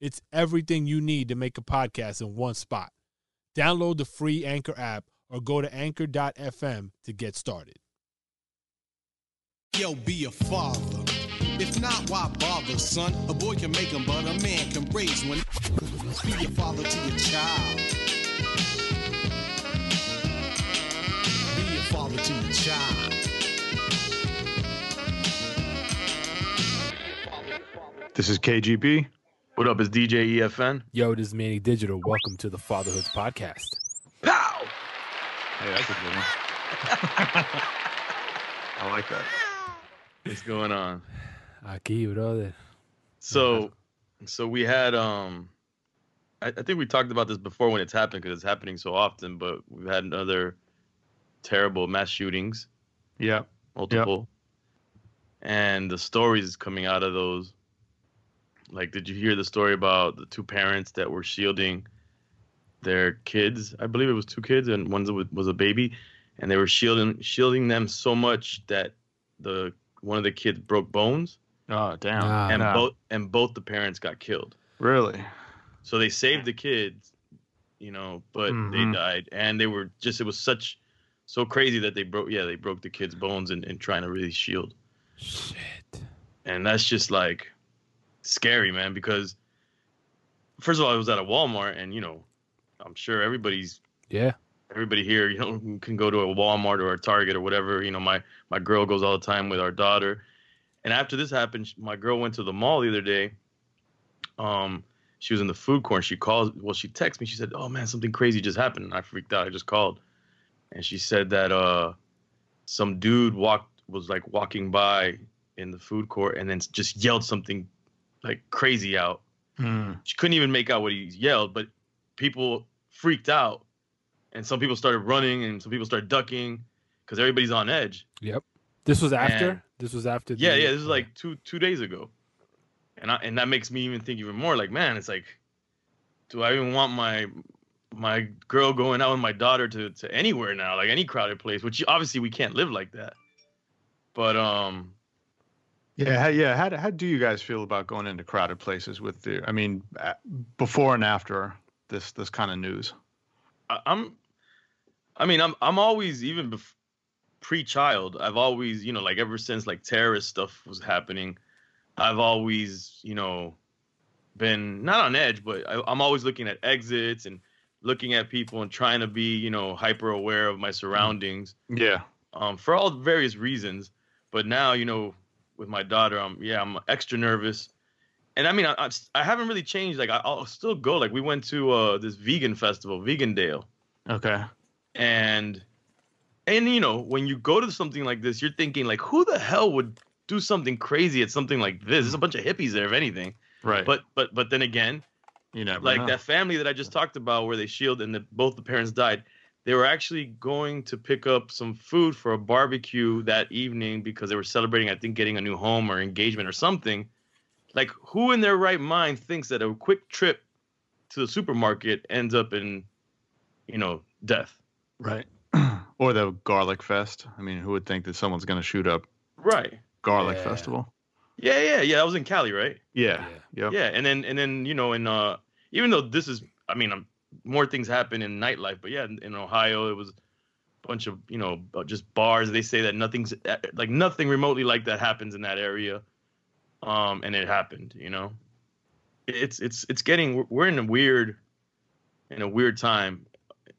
It's everything you need to make a podcast in one spot. Download the free Anchor app or go to anchor.fm to get started. Yo, be a father. If not, why bother, son? A boy can make them, but a man can raise one. Be a father to your child. Be a father to your child. This is KGB. What up? Is DJ EFN? Yo, this is Manny Digital. Welcome to the Fatherhoods Podcast. Pow! Hey, that's a good one. I like that. What's going on? Aquí, brother. So, so we had um, I, I think we talked about this before when it's happened because it's happening so often. But we've had other terrible mass shootings, Yeah. multiple, and the stories coming out of those. Like, did you hear the story about the two parents that were shielding their kids? I believe it was two kids, and one was was a baby, and they were shielding shielding them so much that the one of the kids broke bones, Oh, damn. Ah. and Nah. both and both the parents got killed. Really? So they saved the kids, you know, but they Mhm. died, and they were just it was such so crazy that they broke yeah they broke the kids' bones and, and trying to really shield, Shit. and that's just like scary, man. Because first of all, I was at a Walmart, and you know, I'm sure everybody's Yeah. everybody here, you know, can go to a Walmart or a Target or whatever. You know, my my girl goes all the time with our daughter, and after this happened, my girl went to the mall the other day. Um, she was in the food court. She called. Well, she texted me. She said, "Oh man, something crazy just happened." And I freaked out. I just called, and she said that uh, some dude walked was like walking by in the food court and then just yelled something like crazy out Hmm. she couldn't even make out what he yelled, but people freaked out, and some people started running, and some people started ducking because everybody's on edge. Yep. This was after? And- this was after the, Yeah, yeah, this is like two two days ago, and I, and that makes me even think even more. Like, man, it's like, do I even want my my girl going out with my daughter to to anywhere now, like any crowded place? Which obviously we can't live like that. But um, Yeah, yeah. How, do- how do you guys feel about going into crowded places with the? I mean, before and after this this kind of news. I'm, I mean, I'm I'm always even bef- pre-child. I've always, you know, like ever since like terrorist stuff was happening, I've always, you know, been not on edge, but I, I'm always looking at exits and looking at people and trying to be, you know, hyper aware of my surroundings, Yeah. um, for all various reasons. But now, you know, with my daughter, I'm yeah, I'm extra nervous. And I mean, I, I, I haven't really changed. Like, I, I'll still go. Like, we went to uh, this vegan festival, Vegandale Okay. and and you know when you go to something like this you're thinking like who the hell would do something crazy at something like this there's a bunch of hippies there if anything Right. but but but then again you never like know. that family that i just talked about where they shield and the, both the parents died they were actually going to pick up some food for a barbecue that evening because they were celebrating i think getting a new home or engagement or something like who in their right mind thinks that a quick trip to the supermarket ends up in you know death Right. or the garlic fest. I mean, who would think that someone's going to shoot up right garlic Yeah. festival? Yeah, yeah, yeah. That was in Cali, right? Yeah. Yep. Yeah, and then and then you know, and uh, even though this is, I mean, um, more things happen in nightlife, but yeah, in, in Ohio, it was a bunch of you know just bars. They say that nothing's uh, like nothing remotely like that happens in that area, um, and it happened. You know, it's it's it's getting we're in a weird, in a weird time,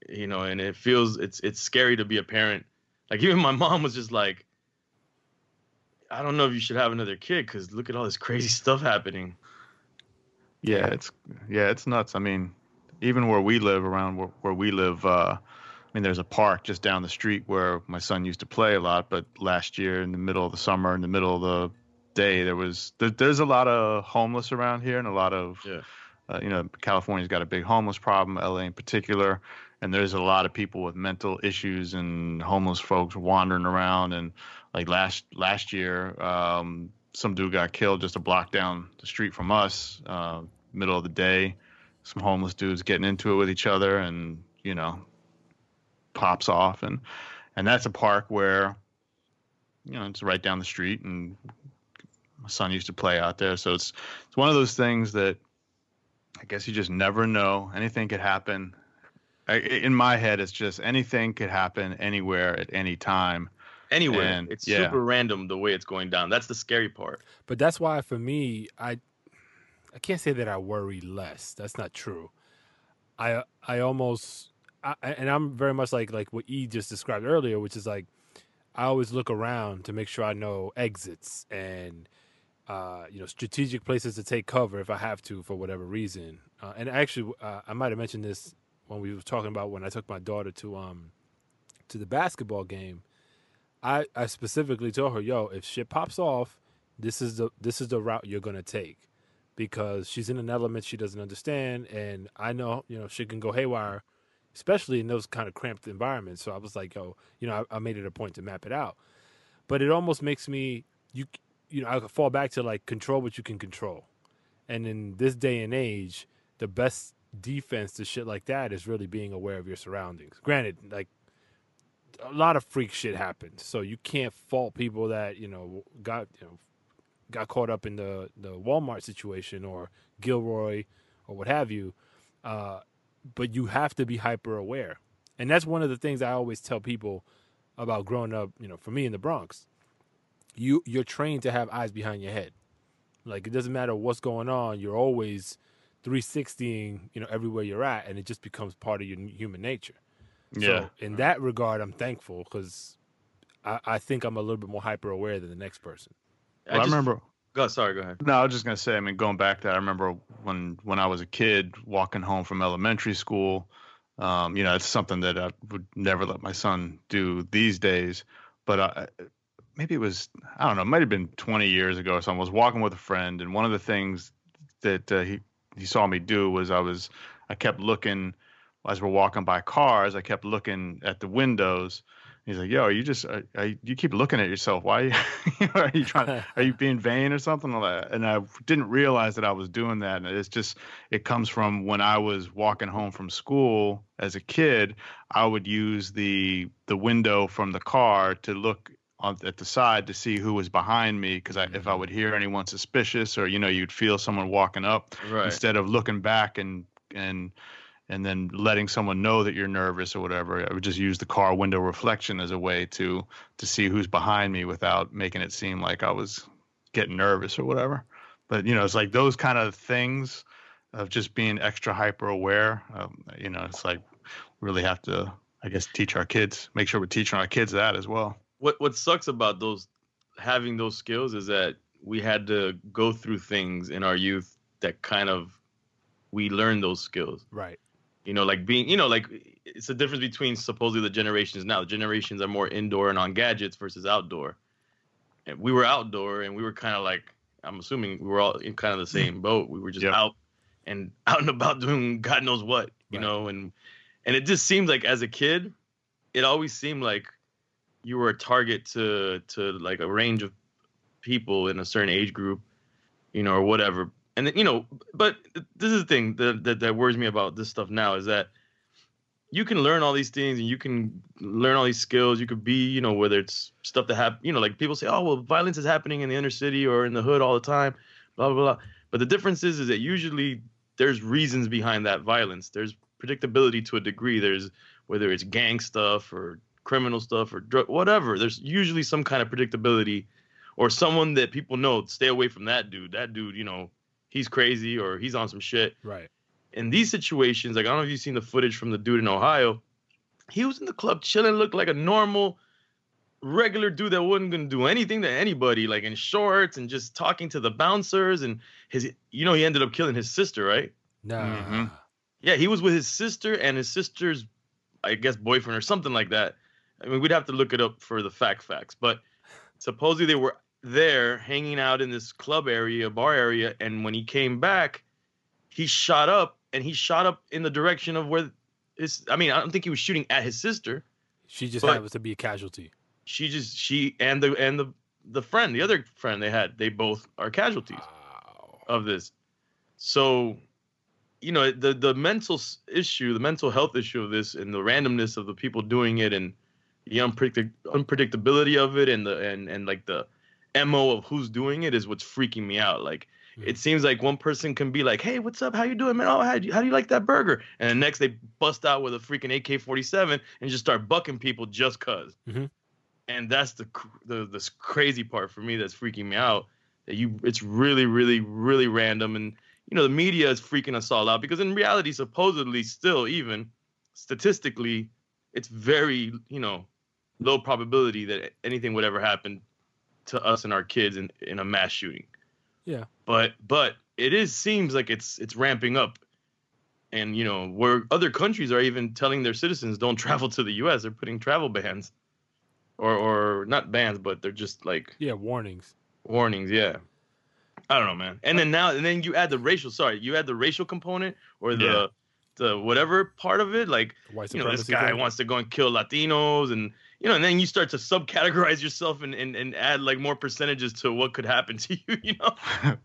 you know, and it feels it's it's scary to be a parent. Like even my mom was just like. I don't know if you should have another kid because look at all this crazy stuff happening. Yeah, it's yeah, it's nuts. I mean, even where we live, around where, where we live, uh, I mean, there's a park just down the street where my son used to play a lot. But last year, in the middle of the summer, in the middle of the day, there was there, there's a lot of homeless around here and a lot of Yeah. uh, you know, California's got a big homeless problem, LA in particular, and there's a lot of people with mental issues and homeless folks wandering around. And like last last year, um, some dude got killed just a block down the street from us, uh, middle of the day. Some homeless dudes getting into it with each other, and you know, pops off, and and that's a park where, you know, it's right down the street, and my son used to play out there, so it's it's one of those things that I guess you just never know. Anything could happen. I, in my head, it's just anything could happen anywhere at any time. Anywhere. And, it's yeah. super random the way it's going down. That's the scary part. But that's why for me, I I can't say that I worry less. That's not true. I I almost I, and I'm very much like like what E just described earlier, which is like I always look around to make sure I know exits and uh, you know strategic places to take cover if I have to for whatever reason. Uh, and actually, uh, I might have mentioned this when we were talking about when I took my daughter to um to the basketball game. I I specifically told her, "Yo, if shit pops off, this is the this is the route you're gonna take." Because she's in an element she doesn't understand, and I know you know she can go haywire, especially in those kind of cramped environments. So I was like, oh, you know, I, I made it a point to map it out." But it almost makes me you you know I fall back to like control what you can control, and in this day and age, the best defense to shit like that is really being aware of your surroundings. Granted, like a lot of freak shit happens, so you can't fault people that you know got you know got caught up in the the Walmart situation or Gilroy or what have you. Uh, but you have to be hyper aware, and that's one of the things I always tell people about growing up. You know, for me in the Bronx, you you're trained to have eyes behind your head. Like it doesn't matter what's going on, you're always 360ing, you know, everywhere you're at, and it just becomes part of your human nature. Yeah. So in that regard, I'm thankful because I, I think I'm a little bit more hyper aware than the next person. Well, I, remember. Go, sorry, go ahead. No, I was just gonna say. I mean, going back to that, I remember when when I was a kid walking home from elementary school. Um, you know, it's something that I would never let my son do these days. But I, maybe it was I don't know. It might have been 20 years ago or something. I was walking with a friend, and one of the things that uh, he he saw me do was I was I kept looking as we're walking by cars. I kept looking at the windows. He's like, "Yo, are you just are you, keep looking at yourself? Why are you, are you trying? Are you being vain or something?" like that? And I didn't realize that I was doing that. And it's just it comes from when I was walking home from school as a kid. I would use the the window from the car to look on at the side to see who was behind me because I, if I mm-hmm. would hear anyone suspicious or you know you'd feel someone walking up Right. instead of looking back and and and then letting someone know that you're nervous or whatever i would just use the car window reflection as a way to to see who's behind me without making it seem like i was getting nervous or whatever but you know it's like those kind of things of just being extra hyper aware um, you know it's like we really have to i guess teach our kids make sure we're teaching our kids that as well What what sucks about those having those skills is that we had to go through things in our youth that kind of we learned those skills. Right. You know, like being, you know, like it's the difference between supposedly the generations now. The generations are more indoor and on gadgets versus outdoor. And we were outdoor and we were kind of like, I'm assuming we were all in kind of the same mm. boat. We were just Yep. out and out and about doing God knows what, you Right. know, and and it just seemed like as a kid, it always seemed like you were a target to to like a range of people in a certain age group, you know, or whatever. And then, you know, but this is the thing that, that that worries me about this stuff now is that you can learn all these things and you can learn all these skills. You could be, you know, whether it's stuff that happen, you know, like people say, oh, well, violence is happening in the inner city or in the hood all the time, blah blah blah. But the difference is, is that usually there's reasons behind that violence. There's predictability to a degree. There's whether it's gang stuff or criminal stuff or drug, whatever. There's usually some kind of predictability, or someone that people know. Stay away from that dude. That dude, you know, he's crazy or he's on some shit. Right. In these situations, like I don't know if you've seen the footage from the dude in Ohio. He was in the club chilling, looked like a normal, regular dude that wasn't gonna do anything to anybody, like in shorts and just talking to the bouncers. And his, you know, he ended up killing his sister, right? Nah. Mhm. Yeah, he was with his sister and his sister's, I guess, boyfriend or something like that. I mean, we'd have to look it up for the fact facts, but supposedly they were there hanging out in this club area, bar area, and when he came back, he shot up and he shot up in the direction of where his. I mean, I don't think he was shooting at his sister. She just happens to be a casualty. She just she and the and the the friend, the other friend they had, they both are casualties Wow. of this. So, you know, the the mental issue, the mental health issue of this, and the randomness of the people doing it, and the unpredict- unpredictability of it, and the and and like the mo of who's doing it is what's freaking me out. Like, it seems like one person can be like, "Hey, what's up? How you doing, man? Oh, how do you, how do you like that burger?" And the next they bust out with a freaking AK-47 and just start bucking people just because Mhm. and that's the cr- the crazy part for me that's freaking me out that you it's really really really random and you know the media is freaking us all out because in reality supposedly still even statistically it's very you know low probability that anything would ever happen to us and our kids in in a mass shooting Yeah. but but it is seems like it's it's ramping up and you know where other countries are even telling their citizens don't travel to the US they're putting travel bans or or not bans but they're just like Yeah, warnings. warnings yeah i don't know man and then now and then you add the racial sorry you add the racial component or the Yeah. the whatever part of it like white you know this guy thing. wants to go and kill latinos and you know and then you start to subcategorize yourself and, and and add like more percentages to what could happen to you you know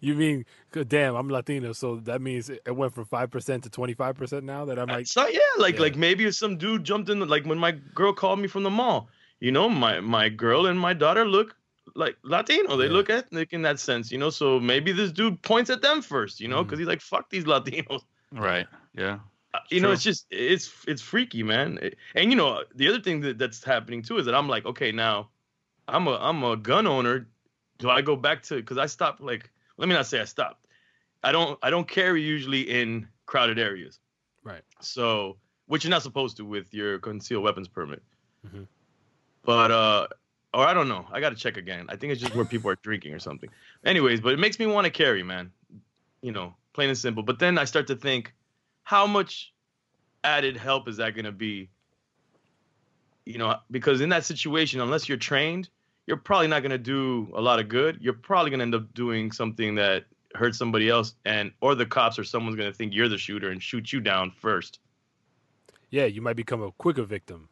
You mean, damn, I'm Latino, so that means it it went from five percent to twenty five percent now. That I'm like, so yeah, like Yeah. like maybe if some dude jumped in, like when my girl called me from the mall, you know, my my girl and my daughter look like Latino. They Yeah. look ethnic in that sense, you know. So maybe this dude points at them first, you know, mm-hmm. because he's like, "Fuck these Latinos." right. Yeah. You know, it's just it's it's freaky, man. And you know, the other thing that, that's happening too is that I'm like, okay, now I'm a I'm a gun owner. Do I go back to because I stopped like let me not say I stopped. I don't I don't carry usually in crowded areas. Right. So which you're not supposed to with your concealed weapons permit. Mhm. But uh or I don't know. I gotta check again. I think it's just where people are drinking or something. Anyways, but it makes me want to carry, man. You know, plain and simple. But then I start to think, how much added help is that going to be? You know, because in that situation, unless you're trained, you're probably not going to do a lot of good. You're probably going to end up doing something that hurts somebody else, and or the cops or someone's going to think you're the shooter and shoot you down first. yeah, you might become a quicker victim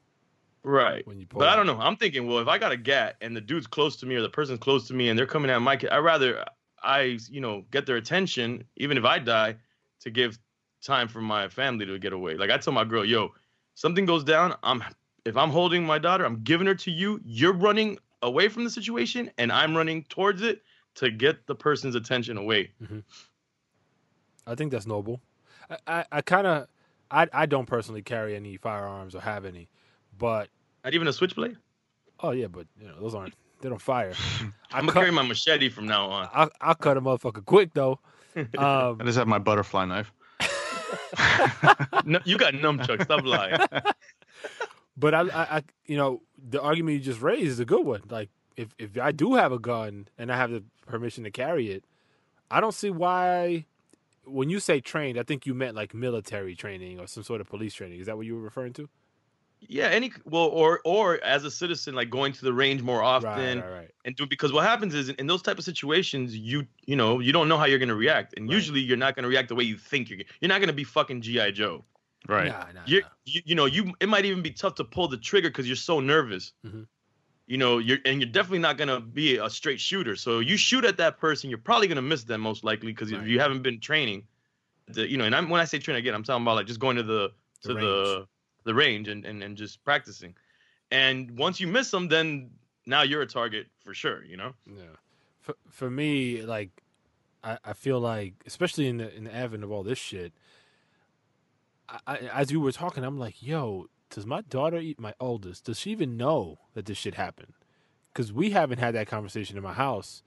Right. when you. But I don't know. I'm thinking, well, if I got a gat and the dude's close to me or the person's close to me and they're coming at my kid, I'd rather I, you know, get their attention, even if I die, to give time for my family to get away. Like I tell my girl, yo, something goes down, I'm if I'm holding my daughter, I'm giving her to you. You're running away from the situation and I'm running towards it to get the person's attention away. I think that's noble. I, I, I kind of, I, I don't personally carry any firearms or have any, but Not even a switchblade. oh yeah, but you know those aren't, they don't fire. I I'm gonna cut, carry my machete from now on. I'll, I'll cut a motherfucker quick though. Um, I just have my butterfly knife. No, you got nunchucks. Stop lying. But I, I, I, you know, the argument you just raised is a good one. Like, if if I do have a gun and I have the permission to carry it, I don't see why. When you say trained, I think you meant like military training or some sort of police training. Is that what you were referring to? Yeah, any well, or or as a citizen, like going to the range more often right, right, right. and do because what happens is in those type of situations, you you know you don't know how you're gonna react, and Right. usually you're not gonna react the way you think you're. You're not gonna be fucking GI Joe. Right. Nah, nah, You're, nah. you you know you it might even be tough to pull the trigger because you're so nervous. Mhm. You know you're and you're definitely not gonna be a straight shooter. So you shoot at that person, you're probably gonna miss them most likely because Right. if you haven't been training. The, you know, and I'm, when I say train again, I'm talking about like just going to the The to range. the the range and, and and just practicing. And once you miss them, then now you're a target for sure. You know. Yeah. For for me, like, I, I feel like, especially in the in the advent of all this shit, I, I, as you were talking, I'm like, yo, does my daughter, my oldest, does she even know that this shit happened? Because we haven't had that conversation in my house,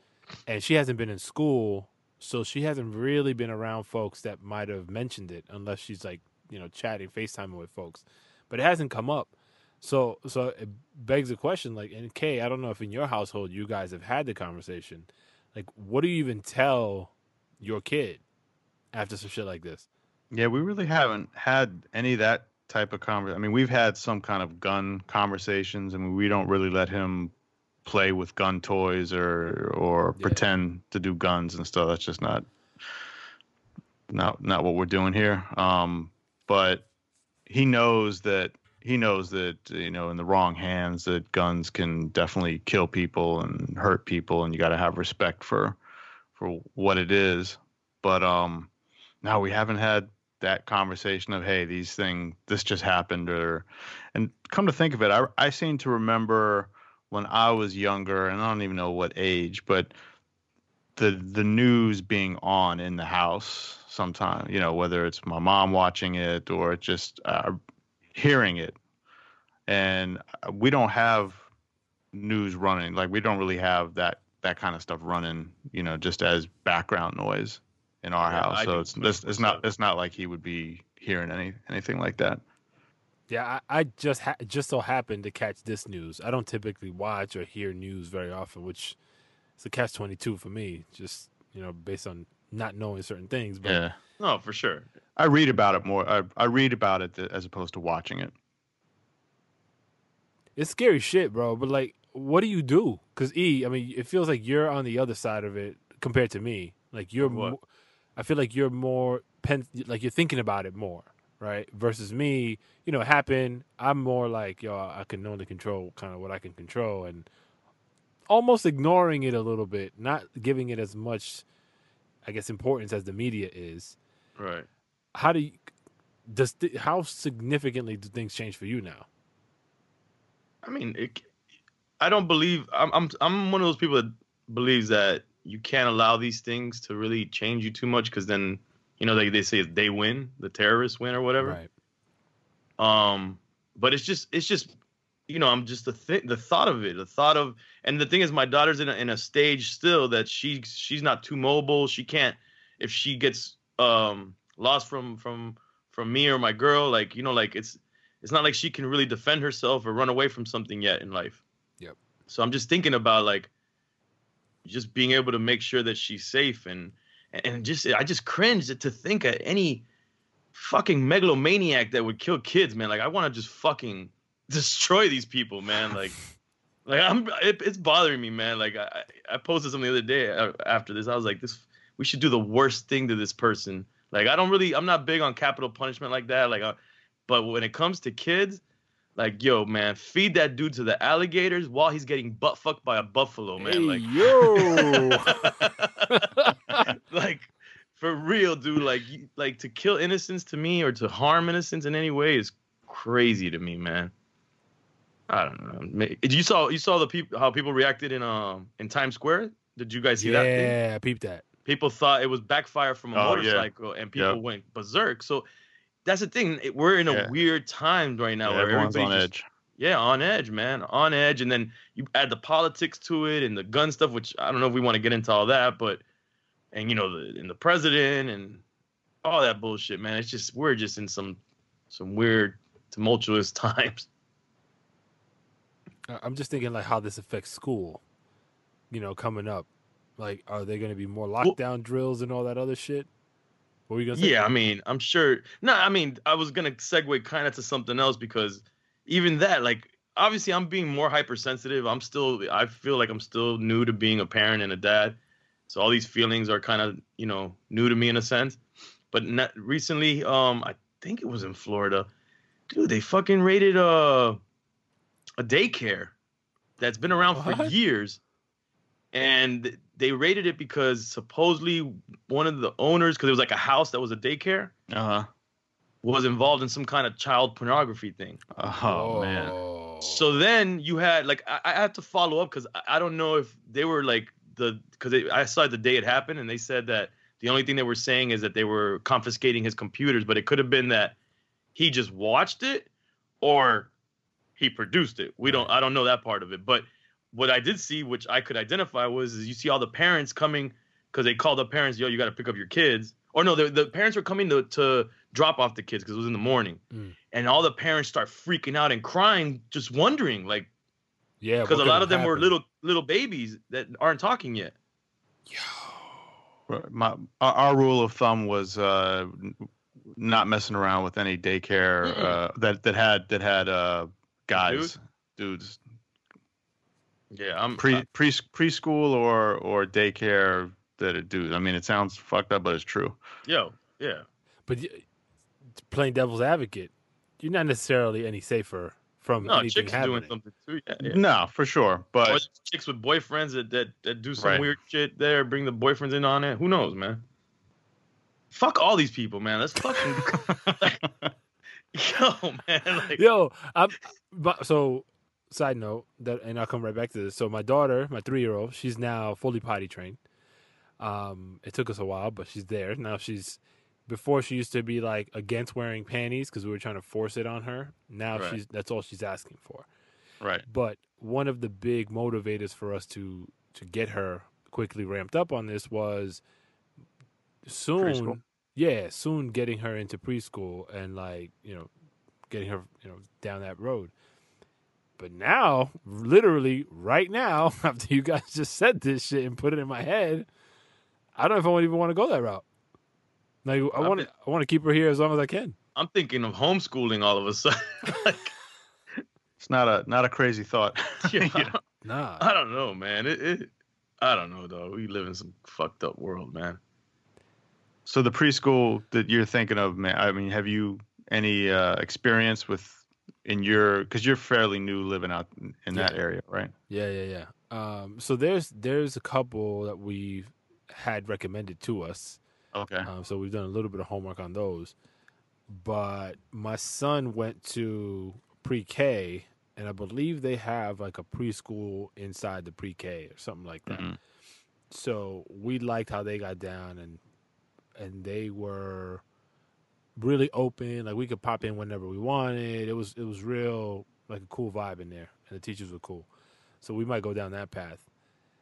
and she hasn't been in school, so she hasn't really been around folks that might have mentioned it, unless she's like, you know, chatting, FaceTiming with folks. But it hasn't come up. So so it begs the question, like, and Kay, I don't know if in your household you guys have had the conversation. Like, what do you even tell your kid after some shit like this? Yeah, we really haven't had any of that type of conversation. I mean, we've had some kind of gun conversations. I mean, we don't really let him play with gun toys or or Yeah. pretend to do guns and stuff. That's just not not not what we're doing here. Um, but he knows that he knows that you know in the wrong hands that guns can definitely kill people and hurt people, and you got to have respect for for what it is. But um, now we haven't had that conversation of hey these thing this just happened or and come to think of it I, I seem to remember when i was younger and i don't even know what age but the the news being on in the house sometime you know whether it's my mom watching it or just uh, hearing it. And we don't have news running like we don't really have that that kind of stuff running you know just as background noise in our Yeah, house. I so do it's this it's not it's not like he would be hearing any anything like that. Yeah, I, I just ha- just so happened to catch this news. I don't typically watch or hear news very often, which is a catch twenty two for me. Just you know, based on not knowing certain things. But yeah No, for sure. i read about it more i, I read about it th- as opposed to watching it it's scary shit, bro. But like, what do you do? Because E, I mean, it feels like you're on the other side of it compared to me. Like you're, Of what? mo- I feel like you're more pen, like you're thinking about it more, right? Versus me, you know, it happened. I'm more like, yo, I can only control kind of what I can control, and almost ignoring it a little bit, not giving it as much, I guess, importance as the media is. Right. How do you? Does th- how significantly do things change for you now? I mean, it, I don't believe I'm I'm I'm one of those people that believes that you can't allow these things to really change you too much because then you know they they say they win, the terrorists win or whatever. Right. Um, but it's just it's just you know I'm just the th- the thought of it, the thought of and the thing is my daughter's in a, in a stage still that she she's not too mobile. She can't if she gets um lost from from from me or my girl like you know like it's it's not like she can really defend herself or run away from something yet in life. Yep. So I'm just thinking about like just being able to make sure that she's safe and and just I just cringe to think of any fucking megalomaniac that would kill kids, man. Like I want to just fucking destroy these people, man. Like like I'm it, it's bothering me, man. Like I I posted something the other day uh, after this. I was like this we should do the worst thing to this person. Like I don't really I'm not big on capital punishment like that. Like uh, but when it comes to kids, like yo, man, feed that dude to the alligators while he's getting butt fucked by a buffalo, man. Hey, like yo. like for real, dude. Like like to kill innocence to me or to harm innocence in any way is crazy to me, man. I don't know. You saw you saw the people how people reacted in um in Times Square. Did you guys see that? Yeah, I peeped that. People thought it was backfire from a Oh, yeah. motorcycle, and people Yep. went berserk. So that's the thing. We're in a Yeah. weird time right now Yeah, where everyone's on everybody's just- edge yeah, on edge, man, on edge, and then you add the politics to it and the gun stuff, which I don't know if we want to get into all that, but and you know the and the president and all that bullshit, man. It's just we're just in some some weird tumultuous times. I'm just thinking like how this affects school. You know, coming up, like, are there going to be more lockdown drills and all that other shit? What were you gonna say? Yeah, I mean, I'm sure. No, I mean, I was gonna segue kind of to something else because even that, like, obviously, I'm being more hypersensitive. I'm still, I feel like I'm still new to being a parent and a dad, so all these feelings are kind of, you know, new to me in a sense. But not, recently, um, I think it was in Florida, dude. They fucking raided a a daycare that's been around for years, and they raided it because supposedly one of the owners, because it was like a house that was a daycare, uh-huh. was involved in some kind of child pornography thing. oh man. So then you had like I, I have to follow up because I, I don't know if they were like the because I saw it the day it happened and they said that the only thing they were saying is that they were confiscating his computers, but it could have been that he just watched it or he produced it. We don't I don't know that part of it, but what I did see, which I could identify, was is you see all the parents coming because they called the parents, yo, you got to pick up your kids, or no, the, the parents were coming to to drop off the kids because it was in the morning, Mm. and all the parents start freaking out and crying, just wondering, like yeah, because a lot of them were little little babies that aren't talking yet. Right. My our, our rule of thumb was uh, not messing around with any daycare uh, that that had that had uh, guys, dudes, Yeah, I'm pre I- pre preschool or or daycare. that it do. I mean, it sounds fucked up, but it's true. Yo, yeah. But playing devil's advocate, you're not necessarily any safer from No, anything chicks happening. doing something too. Yeah, yeah. No, for sure. But there's chicks with boyfriends that, that, that do some Right. weird shit there, bring the boyfriends in on it. Who knows, man? Fuck all these people, man. Let's fucking yo, man. Like, Yo, I'm but so side note that and I'll come right back to this. So my daughter, my three year old, she's now fully potty trained. Um, it took us a while, but she's there. Now she's before she used to be like against wearing panties because we were trying to force it on her. Now Right. she's that's all she's asking for. right. But one of the big motivators for us to to get her quickly ramped up on this was soon Preschool. Yeah, soon getting her into preschool and like, you know, getting her, you know, down that road. But now, literally right now, after you guys just said this shit and put it in my head, I don't know if I would even want to go that route. Like I I want to I want to keep her here as long as I can. I'm thinking of homeschooling all of a sudden. like, It's not a not a crazy thought. yo, You know? Nah. I don't know, man. It, it, I don't know, though. We live in some fucked up world, man. So the preschool that you're thinking of, man. I mean, have you any uh, experience with in your because you're fairly new living out in, that Yeah. area, right? Yeah, yeah, yeah. Um, so there's there's a couple that we've had recommended to us. Okay. Um, so we've done a little bit of homework on those. But my son went to pre-K, and I believe they have like a preschool inside the pre-K or something like that. Mhm. So we liked how they got down, and and they were really open. Like we could pop in whenever we wanted. It was it was real like a cool vibe in there, and the teachers were cool. So we might go down that path,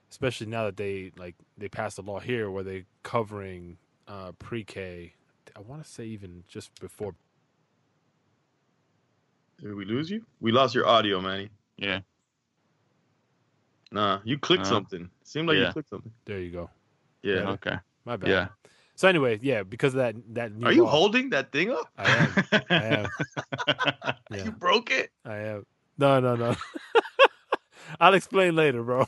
especially now that they like they passed a law here where they covering uh, pre-K. I want to say even just before. Did we lose you? We lost your audio, Manny. Yeah. Nah, you clicked Uh, something. Seemed like yeah. you clicked something. There you go. Yeah. Okay. My bad. Yeah. So anyway, yeah, because of that that. New Are you law- holding that thing up? I am. I am. Yeah. You broke it? I am. No, no, no. I'll explain later, bro.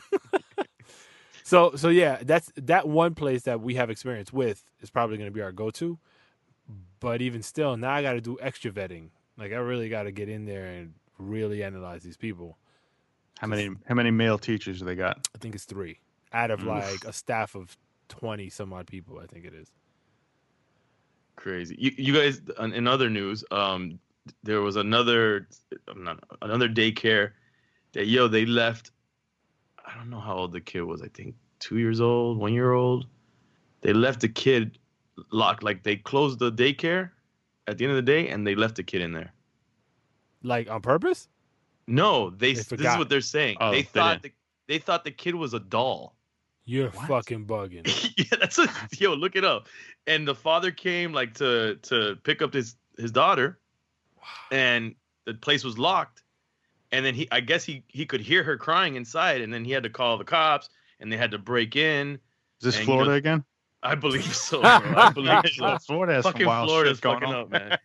so, so yeah, that's that one place that we have experience with is probably going to be our go-to. But even still, now I got to do extra vetting. Like I really got to get in there and really analyze these people. how many how many male teachers do they got? I think it's three out of Oof. like a staff of twenty some odd people. I think it is. Crazy. You, you guys, in in other news, um, there was another, not another daycare that yo they left. I don't know how old the kid was. I think two years old, one year old. They left the kid locked. Like they closed the daycare at the end of the day, and they left the kid in there. Like on purpose? No, they. They this is what they're saying. Oh, they they thought didn't. the, they thought the kid was a doll. You're What? fucking bugging. yeah, that's a yo. Look it up. And the father came like to to pick up his his daughter, and the place was locked. And then he, I guess he he could hear her crying inside, and then he had to call the cops, and they had to break in. Is this And, you Florida know- again? I believe so. Bro. I believe so. Florida has some fucking wild Florida's shit fucking on. up, man.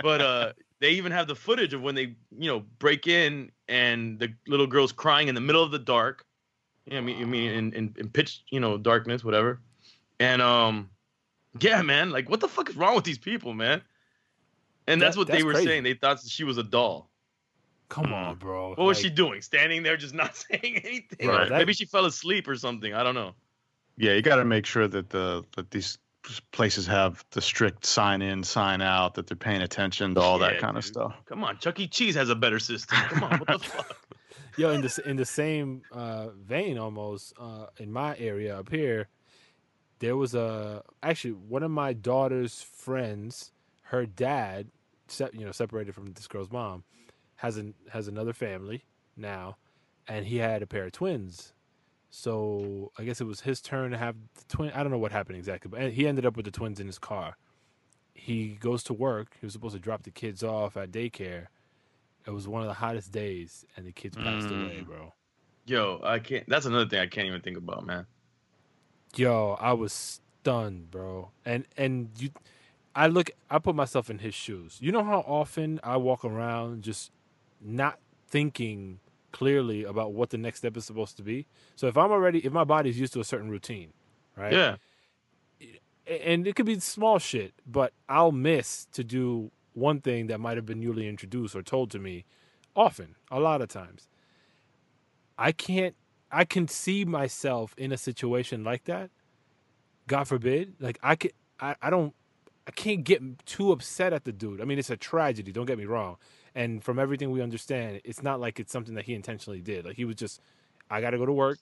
But uh, they even have the footage of when they, you know, break in and the little girl's crying in the middle of the dark. Yeah, I mean, I mean, in, in, in pitch, you know, darkness, whatever. And um, yeah, man, like, what the fuck is wrong with these people, man? And that's That- what they were crazy. saying. They thought she was a doll. Come on, bro. What was she doing? Standing there, just not saying anything. Right. That- Maybe she fell asleep or something. I don't know. Yeah, you got to make sure that the that these places have the strict sign in, sign out, that they're paying attention to all that Yeah, kind of stuff. Come on, Chuck E. Cheese has a better system. Come on, what the fuck? Yo, in the in the same uh, vein, almost uh, in my area up here, there was a actually one of my daughter's friends. Her dad, se- you know, separated from this girl's mom, has an has another family now, and he had a pair of twins. So I guess it was his turn to have the twin. I don't know what happened exactly, but he ended up with the twins in his car. He goes to work. He was supposed to drop the kids off at daycare. It was one of the hottest days, and the kids passed away, Mm. bro. Yo, I can't. That's another thing I can't even think about, man. Yo, I was stunned, bro. And and you, I look, I put myself in his shoes. You know how often I walk around just not thinking clearly about what the next step is supposed to be. So if I'm already, if my body's used to a certain routine, right? Yeah. and it could be small shit, but I'll miss to do one thing that might have been newly introduced or told to me often, a lot of times. I can't I can see myself in a situation like that. God forbid. Like I could I, I don't I can't get too upset at the dude. I mean, it's a tragedy, don't get me wrong. And from everything we understand, it's not like it's something that he intentionally did. Like he was just I gotta go to work.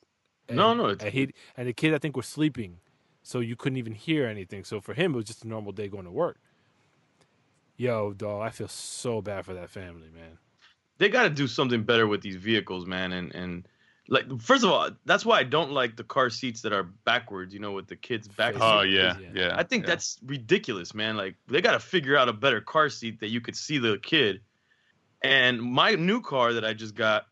No, no, it's- And he and the kid I think was sleeping so you couldn't even hear anything. So for him, it was just a normal day going to work. Yo, dog, I feel so bad for that family, man. they got to do something better with these vehicles, man. And and like first of all, that's why I don't like the car seats that are backwards. You know, with the kids back. Oh yeah, yeah. yeah. I think yeah. that's ridiculous, man. Like they got to figure out a better car seat that you could see the kid. And my new car that I just got,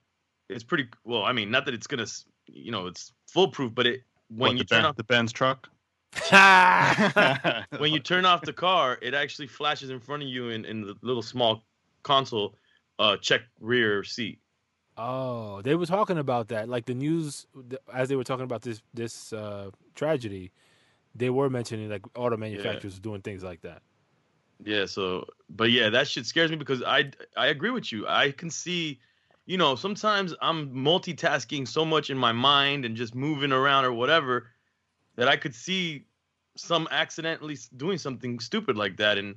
it's pretty well. I mean, not that it's gonna, you know, it's foolproof, but it when What, you the, turn ben, off the Benz truck. when you turn off the car, it actually flashes in front of you in, in the little small console, uh, check rear seat. Oh, they were talking about that. Like the news, as they were talking about this this uh, tragedy, they were mentioning like auto manufacturers doing things like that. Yeah, so but yeah, that shit scares me because I I agree with you. I can see, you know, sometimes I'm multitasking so much in my mind and just moving around or whatever that I could see some accidentally doing something stupid like that and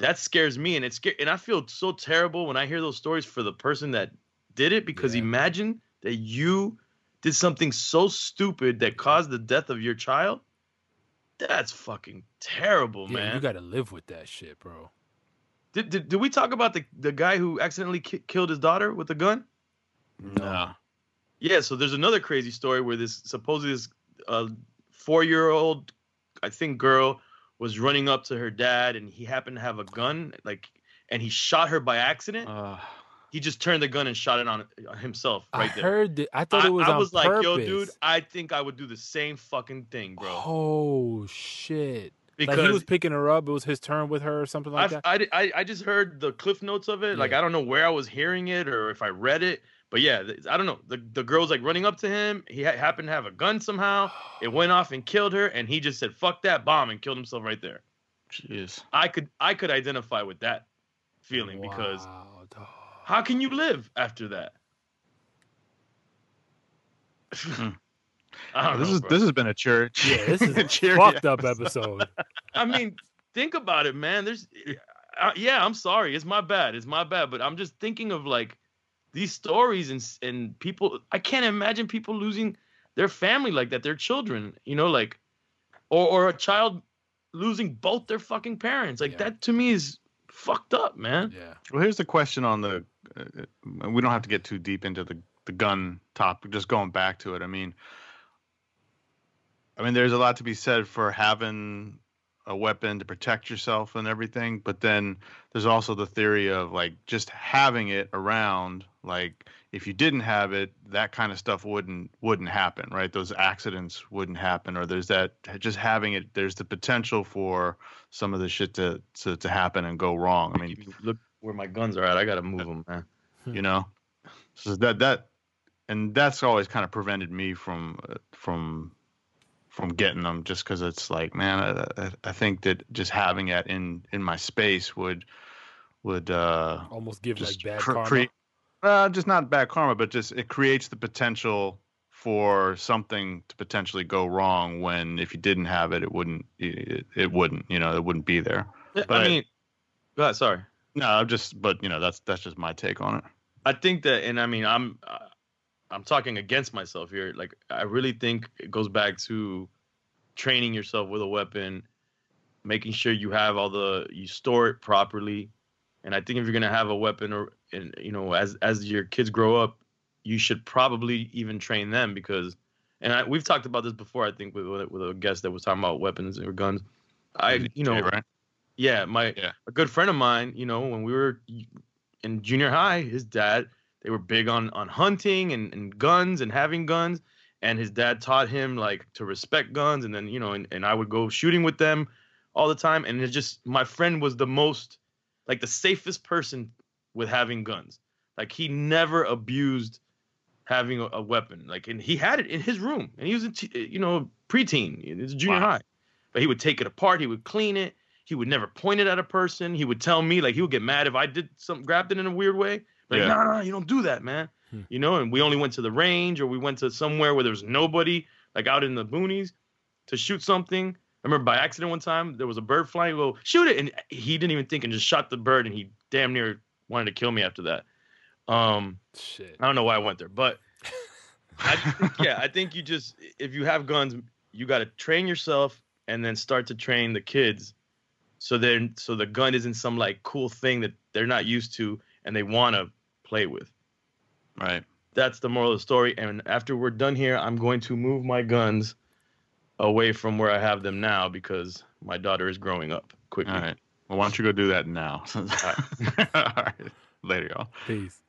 that scares me and it's scar- and I feel so terrible when I hear those stories for the person that did it because Yeah. imagine that you did something so stupid that caused the death of your child. That's fucking terrible, yeah, man. you got to live with that shit, bro. Did, did, did we talk about the, the guy who accidentally ki- killed his daughter with a gun? No. Yeah, so there's another crazy story where this supposedly this uh, four year old, I think, girl was running up to her dad and he happened to have a gun, like, and he shot her by accident. Uh, he just turned the gun and shot it on on himself right I there. heard that. I thought I, it was I was like, purpose. yo, dude, I think I would do the same fucking thing, bro. Oh shit! because like he was picking her up. It was his turn with her or something like I've, that. I, I I just heard the cliff notes of it. Like I don't know where I was hearing it or if I read it, but yeah, I don't know. The the girl's like running up to him. He ha- happened to have a gun somehow. It went off and killed her, and he just said "fuck that bomb" and killed himself right there. jeez. I could I could identify with that feeling because Wow, dog. how can you live after that? I don't This know, is bro. this has been a church. Yeah, this is a cheery fucked up episode. I mean, think about it, man. There's, uh, yeah, I'm sorry. It's my bad. It's my bad. But I'm just thinking of like these stories and and people. I can't imagine people losing their family like that, their children. You know, like, or or a child losing both their fucking parents. Like Yeah. that to me is fucked up, man. Yeah. Well, here's the question on the. Uh, we don't have to get too deep into the the gun topic. Just going back to it. I mean, I mean, there's a lot to be said for having a weapon to protect yourself and everything, but then there's also the theory of like just having it around. Like if you didn't have it, that kind of stuff wouldn't wouldn't happen, right? Those accidents wouldn't happen, or there's that just having it. There's the potential for some of the shit to to, to happen and go wrong. I mean, Look where my guns are at. I gotta move them, man. you know so that that and that's always kind of prevented me from uh, from from getting them just because it's like man I, I, I think that just having it in in my space would would uh Almost give just like bad cr- karma. create uh, just not bad karma but just it creates the potential for something to potentially go wrong when if you didn't have it it wouldn't it, it wouldn't you know it wouldn't be there I But- mean, go ahead. Sorry. no i'm just but you know that's that's just my take on it I think that, and I mean, I'm uh, I'm talking against myself here. Like, I really think it goes back to training yourself with a weapon, making sure you have all the you store it properly, and I think if you're gonna have a weapon, or and you know, as as your kids grow up, you should probably even train them because, and I, we've talked about this before. I think with with with a guest that was talking about weapons or guns. I you know right yeah, my Yeah. a good friend of mine, you know, when we were in junior high, his dad, they were big on on hunting and, and guns and having guns. And his dad taught him like to respect guns and then, you know, and, and I would go shooting with them all the time. And it just my friend was the most like the safest person with having guns. Like he never abused having a, a weapon. Like and he had it in his room and he was a t- you know, preteen, it's junior Wow. high. but he would take it apart. He would clean it. He would never point it at a person. He would tell me like he would get mad if I did something, grabbed it in a weird way. Like, Yeah. no, you don't do that, man. Hmm. You know, and we only went to the range or we went to somewhere where there was nobody, like out in the boonies, to shoot something. I remember by accident one time there was a bird flying. Go shoot it, and he didn't even think and just shot the bird, and he damn near wanted to kill me after that. Um, Shit. I don't know why I went there, but I think, yeah, I think you just if you have guns, you got to train yourself and then start to train the kids, so then so the gun isn't some like cool thing that they're not used to and they want to play with. Right. That's the moral of the story. And after we're done here, I'm going to move my guns away from where I have them now because my daughter is growing up quickly. All right. Well, why don't you go do that now? All right. Later, y'all. Peace.